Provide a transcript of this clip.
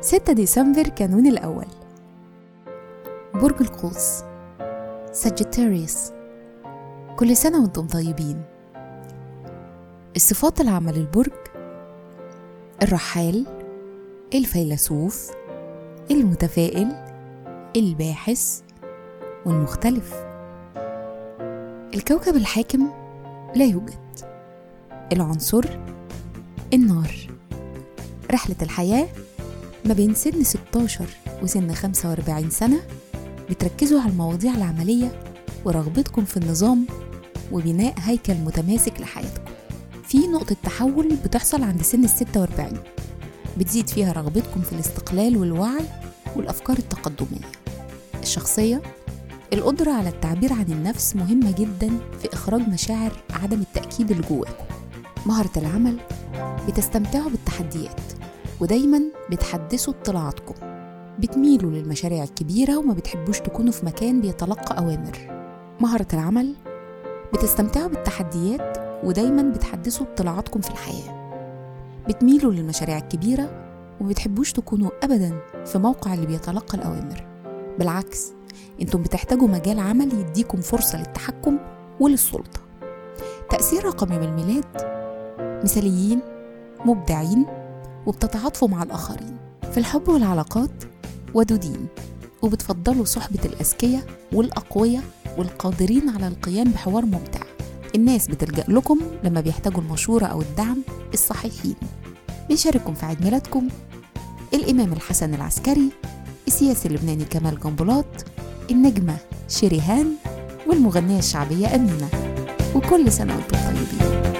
ستة ديسمبر كانون الأول. برج القوس. ساجيتاريوس كل سنة وأنتم طيبين. الصفات العامة للبرج الرحال الفيلسوف المتفائل الباحث والمختلف. الكوكب الحاكم لا يوجد. العنصر النار. رحلة الحياة ما بين سن 16 وسن 45 سنة بتركزوا على المواضيع العملية ورغبتكم في النظام وبناء هيكل متماسك لحياتكم. في نقطة تحول بتحصل عند سن ال 46 بتزيد فيها رغبتكم في الاستقلال والوعي والأفكار التقدمية. الشخصية القدرة على التعبير عن النفس مهمة جدا في إخراج مشاعر عدم التأكيد اللي جواكم مهرة العمل بتستمتعوا بالتحديات ودايما بتحدثوا اطلاعاتكم. بتميلوا للمشاريع الكبيرة وما بتحبوش تكونوا في مكان بيتلقى أوامر. مهرة العمل بتستمتعوا بالتحديات ودايما بتحدثوا اطلاعاتكم في الحياة. بتميلوا للمشاريع الكبيرة وما بتحبوش تكونوا أبدا في موقع اللي بيتلقى الأوامر. بالعكس أنتم بتحتاجوا مجال عمل يديكم فرصة للتحكم وللسلطة. تأثير رقم يوم الميلاد مثاليين مبدعين وبتتعاطفوا مع الآخرين. في الحب والعلاقات ودودين وبتفضلوا صحبة الأذكياء والأقوياء والقادرين على القيام بحوار ممتع. الناس بتلجأ لكم لما بيحتاجوا المشورة أو الدعم الصحيحين. بيشارككم في عيد ميلادكم. الإمام الحسن العسكري السياسي اللبناني كمال جنبلاط النجمة شيريهان والمغنية الشعبية أمينة. وكل سنة وأنتم طيبين.